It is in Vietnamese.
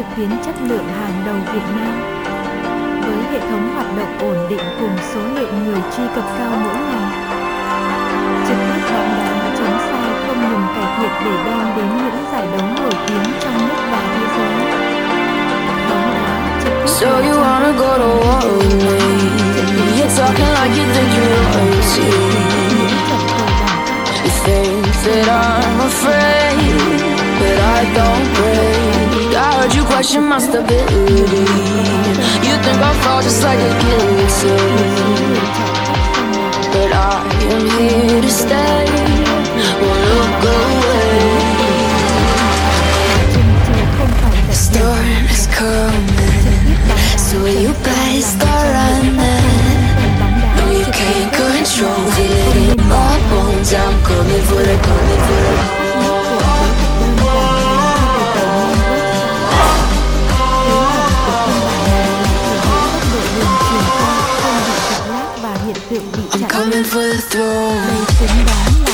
trực tuyến chất lượng hàng đầu Việt Nam. Với hệ thống hoạt động ổn định cùng số lượng người truy cập cao mỗi ngày. Trực tiếp bóng đá chống sai không ngừng cải thiện để đem đến những giải đấu nổi tiếng trong nước và thế giới. Bóng đá trực tiếp So you wanna go to war with me? You're talking like you think cờ đỏ You think that I'm afraid, but I don't. Question my stability. You think I'll fall just like a guillotine, I'm coming for the throne.